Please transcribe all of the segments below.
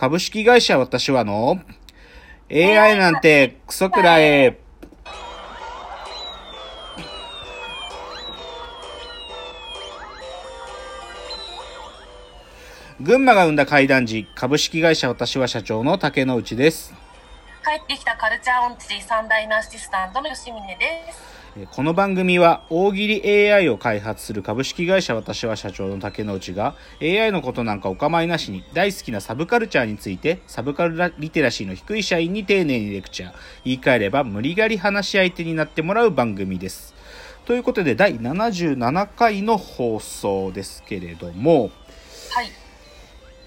株式会社私はの AI なんてクソくらえ。群馬が生んだ怪談時、株式会社私は社長の竹之内です。帰ってきたカルチャーオンチー三大ナーシスタントの吉峰です。この番組は大喜利 AI を開発する株式会社私は社長の竹之内が AI のことなんかお構いなしに大好きなサブカルチャーについてサブカルリテラシーの低い社員に丁寧にレクチャー言い換えれば無理やり話し相手になってもらう番組ですということで第77回の放送ですけれども。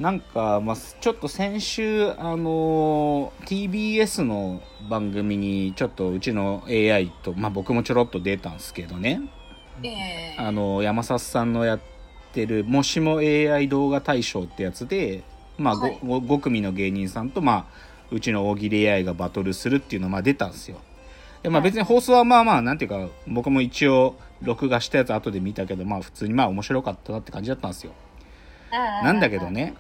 なんか、まあ、ちょっと先週、あのー TBS の番組にちょっとうちの AI と、まあ、僕もちょろっと出たんですけどね、ええ。あの山里さんのやってる「もしも AI 動画大賞」ってやつで、まあはい。ごご 5, 組の芸人さんと、まあ、うちの大喜利 AI がバトルするっていうのがまあ出たんですよ。で、まあ、はい。別に放送はまあまあなんていうか僕も一応録画したやつ後で見たけどまあ普通にまあ面白かったなって感じだったんですよ。なんだけど。ね、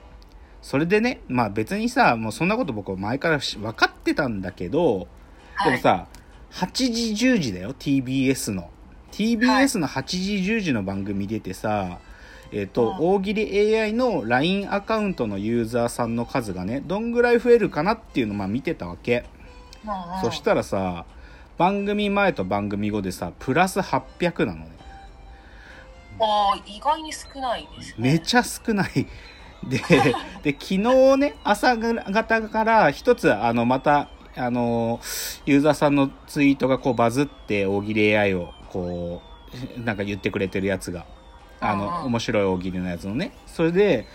それでね、まあ別にさ、もうそんなこと僕は前からし分かってたんだけど、はいでもさ、8時10時だよ、TBS の。TBS の8時10時の番組出てさ、えっ、と、うん大喜利 AI の LINE アカウントのユーザーさんの数がね、どんぐらい増えるかなっていうのをまあ見てたわけ。うんうんそしたらさ、番組前と番組後でさ、プラス800なのね。あー意外に少ないですね。めちゃ少ない。で、で、昨日ね、朝方から一つ、あの、また、あの、ユーザーさんのツイートがこうバズって、大喜利 AI を、こう、なんか言ってくれてるやつが、あの、面白い大喜利のやつのね。それで、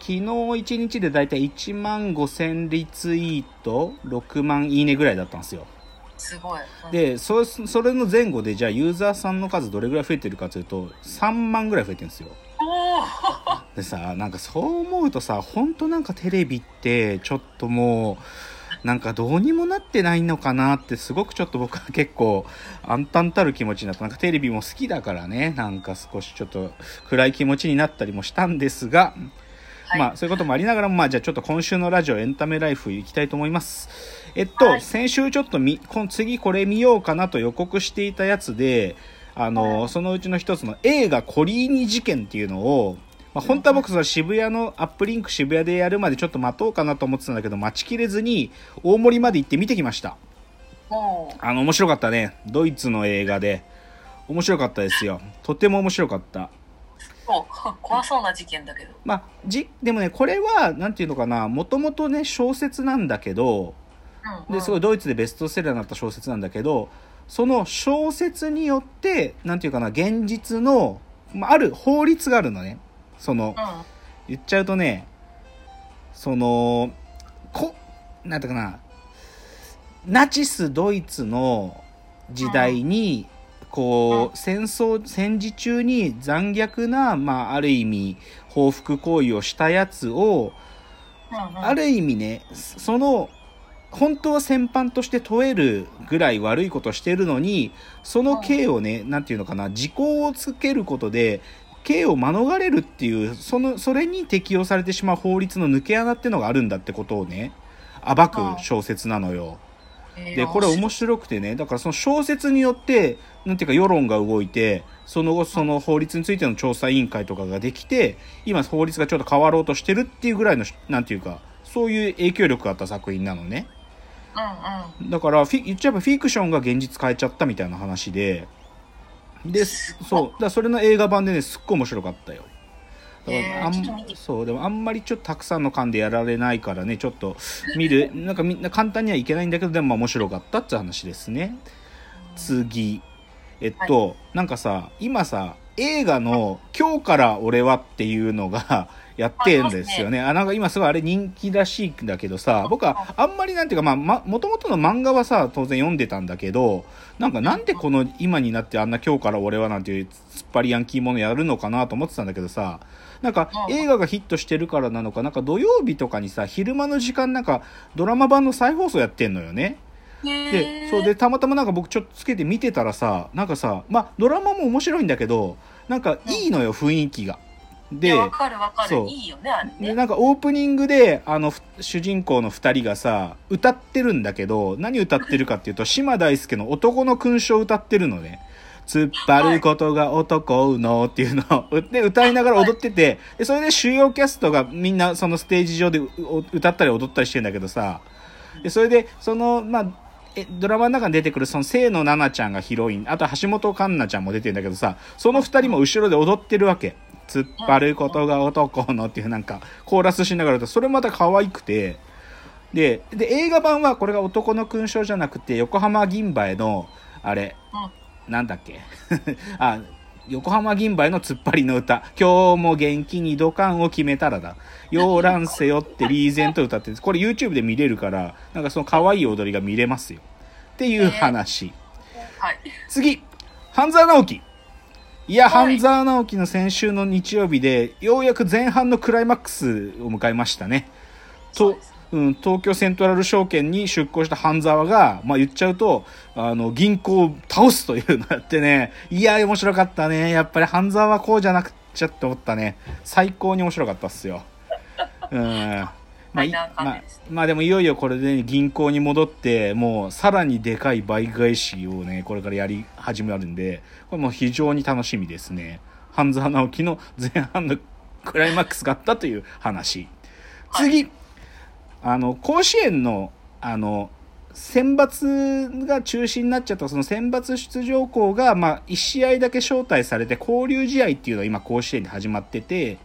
昨日1日でだいたい1万5000リツイート、6万いいねぐらいだったんですよ。すごい。うん、で、そそれの前後で、じゃあユーザーさんの数どれぐらい増えてるかというと、3万ぐらい増えてるんですよ。でさなんかそう思うとさ本当なんかテレビってちょっともうなんかどうにもなってないのかなってすごくちょっと僕は結構暗淡たる気持ちになった。なんかテレビも好きだからね。なんか少しちょっと暗い気持ちになったりもしたんですが、はい。まあそういうこともありながらもまあじゃあちょっと今週のラジオエンタメライフ行きたいと思います。えっと、はい。先週ちょっとみこん次これ見ようかなと予告していたやつであの、はい。そのうちの一つの映画コリーニ事件っていうのをまあ、本当は僕その渋谷のアップリンク渋谷でやるまでちょっと待とうかなと思ってたんだけど待ちきれずに大森まで行って見てきました。あの面白かったね。ドイツの映画で。面白かったですよ。とても面白かった。怖そうな事件だけど。まあじでもねこれはなんていうのかな。もともとね小説なんだけどうんうん。ですごいドイツでベストセラーになった小説なんだけどその小説によってなんていうかな現実の、まあ、ある法律があるのね。そのうん。言っちゃうとねそのこなんていうかなナチスドイツの時代に、こう戦争戦時中に残虐な、まあ、ある意味報復行為をしたやつをある意味ねその本当は戦犯として問えるぐらい悪いことしてるのにその刑をねなんていうのかな時効をつけることで刑を免れるっていうそのそれに適用されてしまう法律の抜け穴ってのがあるんだってことをね暴く小説なのよ。えーでこれ面白くてねだからその小説によってなんていうか世論が動いてその後その法律についての調査委員会とかができて今法律がちょっと変わろうとしてるっていうぐらいのなんていうかそういう影響力があった作品なのねうんうん。だからフィ言っちゃえばフィクションが現実変えちゃったみたいな話で。ですそう。だそれの映画版でねすっごい面白かったよ。だからあんそうでもあんまりちょっとたくさんの缶でやられないからねちょっと見る。なんかみんな簡単にはいけないんだけどでもまあ面白かったって話ですね。次。えっと、なんかさ今さ映画の「今日から俺は」っていうのが やってんですよね。あなんか今すごいあれ人気らしいんだけどさ僕はあんまりなんていうかまあまもともとの漫画はさ当然読んでたんだけどなんかなんでこの今になってあんな「今日から俺は」なんていう突っ張りヤンキーものやるのかなと思ってたんだけどさなんかうん。映画がヒットしてるからなのかなんか土曜日とかにさ昼間の時間なんかドラマ版の再放送やってんのよねでそうでたまたまなんか僕ちょっとつけて見てたらさなんかさまあドラマも面白いんだけどなんかいいのよ雰囲気が。でかるわかる。そう。いいよね、あれでね。なんかオープニングであのふ主人公の2人がさ歌ってるんだけど何歌ってるかっていうと島大輔の「男の勲章」を歌ってるのね「突っ張ることが男の」っていうのを。で歌いながら踊っててでそれで主要キャストがみんなそのステージ上で歌ったり踊ったりしてんだけどさ。でそれでそのまあえドラマの中に出てくるその清野奈々ちゃんがヒロイン。あと橋本環奈ちゃんも出てんだけどさその2人も後ろで踊ってるわけ。突っ張ることが男のっていうなんかコーラスしながら歌うそれまた可愛くて。でで映画版はこれが男の勲章じゃなくて横浜銀馬へのあれなんだっけ？あ横浜銀馬への突っ張りの歌。今日も元気に土管を決めたらだ。洋蘭背負ってリーゼント歌ってこれ YouTube で見れるからなんかその可愛い踊りが見れますよ。っていう話、はい。次。半沢直樹。いや、はい。半沢直樹の先週の日曜日でようやく前半のクライマックスを迎えましたね。とうん、東京セントラル証券に出向した半沢が、まあ、言っちゃうとあの銀行を倒すというのやってねいや面白かったね。やっぱり半沢はこうじゃなくちゃって思ったね。最高に面白かったっすよ。うん。まあまあまあでもいよいよこれで、ね、銀行に戻ってもうさらにでかい倍返しをねこれからやり始めるんでこれもう非常に楽しみですね。半沢直樹の前半のクライマックスがあったという話。次、あの甲子園のあの選抜が中止になっちゃったその選抜出場校が、まあ、1試合だけ招待されて交流試合っていうのが今甲子園で始まってて、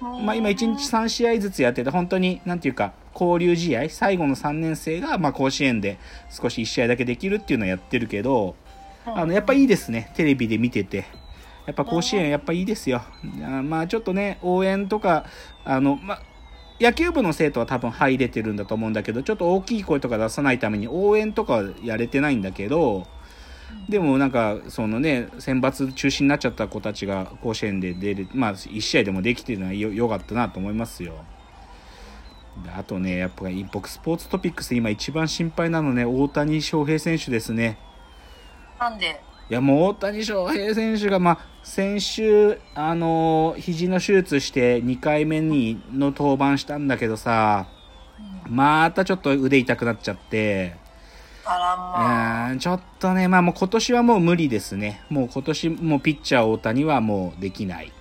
まあ、今1日3試合ずつやってて本当になんていうか交流試合最後の3年生が、まあ、甲子園で少し1試合だけできるっていうのをやってるけどあのやっぱいいですねテレビで見てて。やっぱ甲子園やっぱいいですよ。あまあちょっとね応援とかあの、まあ、野球部の生徒は多分入れてるんだと思うんだけどちょっと大きい声とか出さないために応援とかはやれてないんだけどでもなんかそのね選抜中止になっちゃった子たちが甲子園で出るまあ1試合でもできてるのはよかったなと思いますよ。あとねやっぱり僕スポーツトピックス今一番心配なのね大谷翔平選手ですね。なんで、いやもう大谷翔平選手が、まあ、先週、あのー肘の手術して2回目にの登板したんだけどさ、またちょっと腕痛くなっちゃって。うーんちょっとね、まあもう今年はもう無理ですね。もう今年、もうピッチャー大谷はもうできない。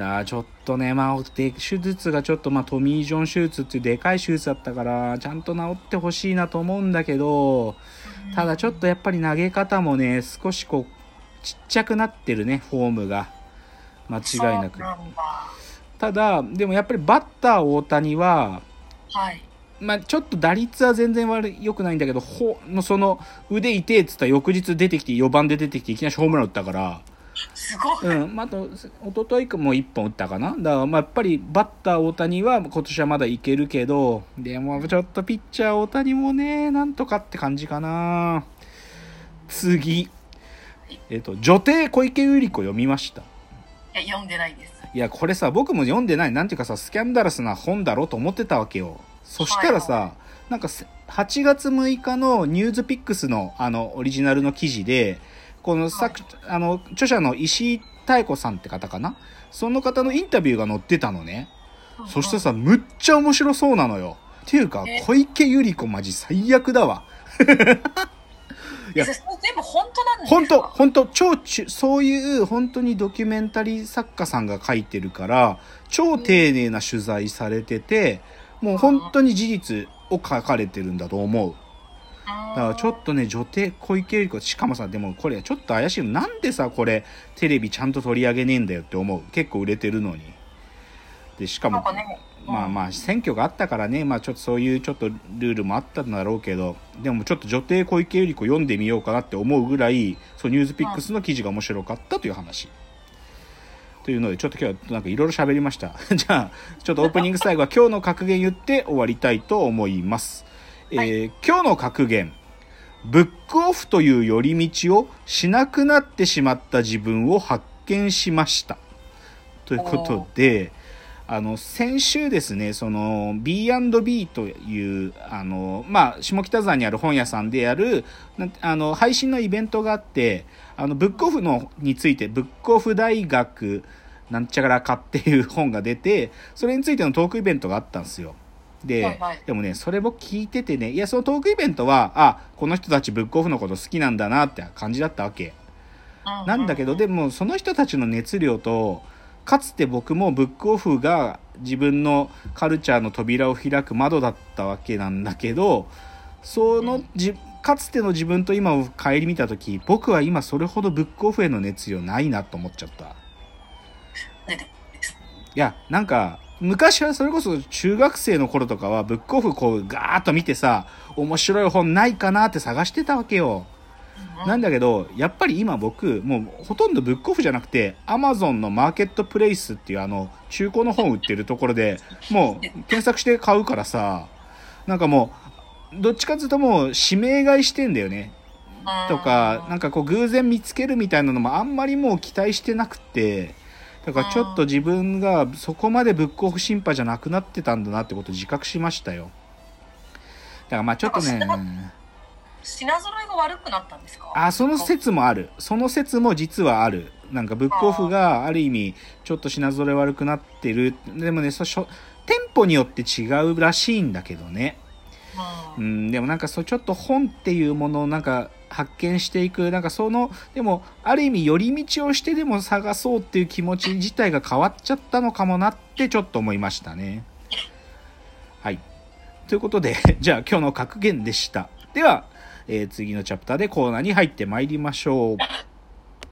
あだちょっとね、まあ、で手術がちょっと、まあ、トミー・ジョン手術っていうでかい手術だったから、ちゃんと治ってほしいなと思うんだけど、ただちょっとやっぱり投げ方もね、少しこう、ちっちゃくなってるね、フォームが。間違いなく。ただ、でもやっぱりバッター大谷は、はい。まあ、ちょっと打率は全然悪い良くないんだけど、ほのその腕痛えっつったら翌日出てきて、4番で出てきていきなりホームラン打ったから、すごい。うん、まあ、あと、一昨日も1本打ったかな。だから、まあ、やっぱりバッター大谷は今年はまだいけるけど、でもちょっとピッチャー大谷もね、なんとかって感じかな。次。えっと、女帝小池百合子読みました。え、読んでないです。いや、これさ、僕も読んでない。なんていうかさ、スキャンダラスな本だろうと思ってたわけよ。そしたらさ、はいはなんかせ、8月6日のニューズピックスの、あの、オリジナルの記事で、この作、あの、著者の石井妙子さんって方かな？その方のインタビューが載ってたのね。そしてさ、むっちゃ面白そうなのよ。っていうかえ、小池百合子マジ最悪だわ。いや全部本当なんですか？本当本当超ちゅそういう本当にドキュメンタリー作家さんが書いてるから超丁寧な取材されててもう本当に事実を書かれてるんだと思うだからちょっとね女帝小池百合子しかもさでもこれちょっと怪しいのなんでさこれテレビちゃんと取り上げねえんだよって思う。結構売れてるのに。でしかもね、まあまあ選挙があったからね、まあ、ちょっとそういうちょっとルールもあったんだろうけど。でもちょっと女帝小池百合子読んでみようかなって思うぐらいそうニュースピックスの記事が面白かったという話。というのでちょっと今日はなんかいろいろ喋りました。じゃあちょっとオープニング最後は今日の格言言って終わりたいと思います、えー今日の格言ブックオフという寄り道をしなくなってしまった自分を発見しました。ということであの先週ですねその B&B というあの、まあ、下北沢にある本屋さんでやるあの配信のイベントがあってあのブックオフのについてブックオフ大学なんちゃらかっていう本が出て、それについてのトークイベントがあったんですよ。で、はいはいでもね、それ僕聞いててね、いや、そのトークイベントは、あ、この人たちブックオフのこと好きなんだなって感じだったわけ。なんだけど、でもその人たちの熱量と、かつて僕もブックオフが自分のカルチャーの扉を開く窓だったわけなんだけど、そのじ、かつての自分と今を顧みた時僕は今それほどブックオフへの熱量ないなと思っちゃった。いや、なんか、昔はそれこそ中学生の頃とかはブックオフこうガーッと見てさ、面白い本ないかなって探してたわけよ。なんだけど、やっぱり今僕、もうほとんどブックオフじゃなくて、アマゾンのマーケットプレイスっていうあの、中古の本売ってるところで、もう検索して買うからさ、なんかもう、どっちかっていうともう指名買いしてんだよね。とか、なんかこう偶然見つけるみたいなのもあんまりもう期待してなくて、だからちょっと自分がそこまでブックオフ審判じゃなくなってたんだなってことを自覚しましたよ。だからまあちょっとね、品揃えが悪くなったんですか？あ、その説もある。その説も実はある。なんかブックオフがある意味ちょっと品揃え悪くなってる。でもね、そ店舗によって違うらしいんだけどね。うん、でもなんかそうちょっと本っていうものをなんか発見していく、なんかその、でもある意味寄り道をしてでも探そうっていう気持ち自体が変わっちゃったのかもなってちょっと思いましたね。はい。ということで、じゃあ今日の格言でした。では、えー次のチャプターでコーナーに入ってまいりましょう。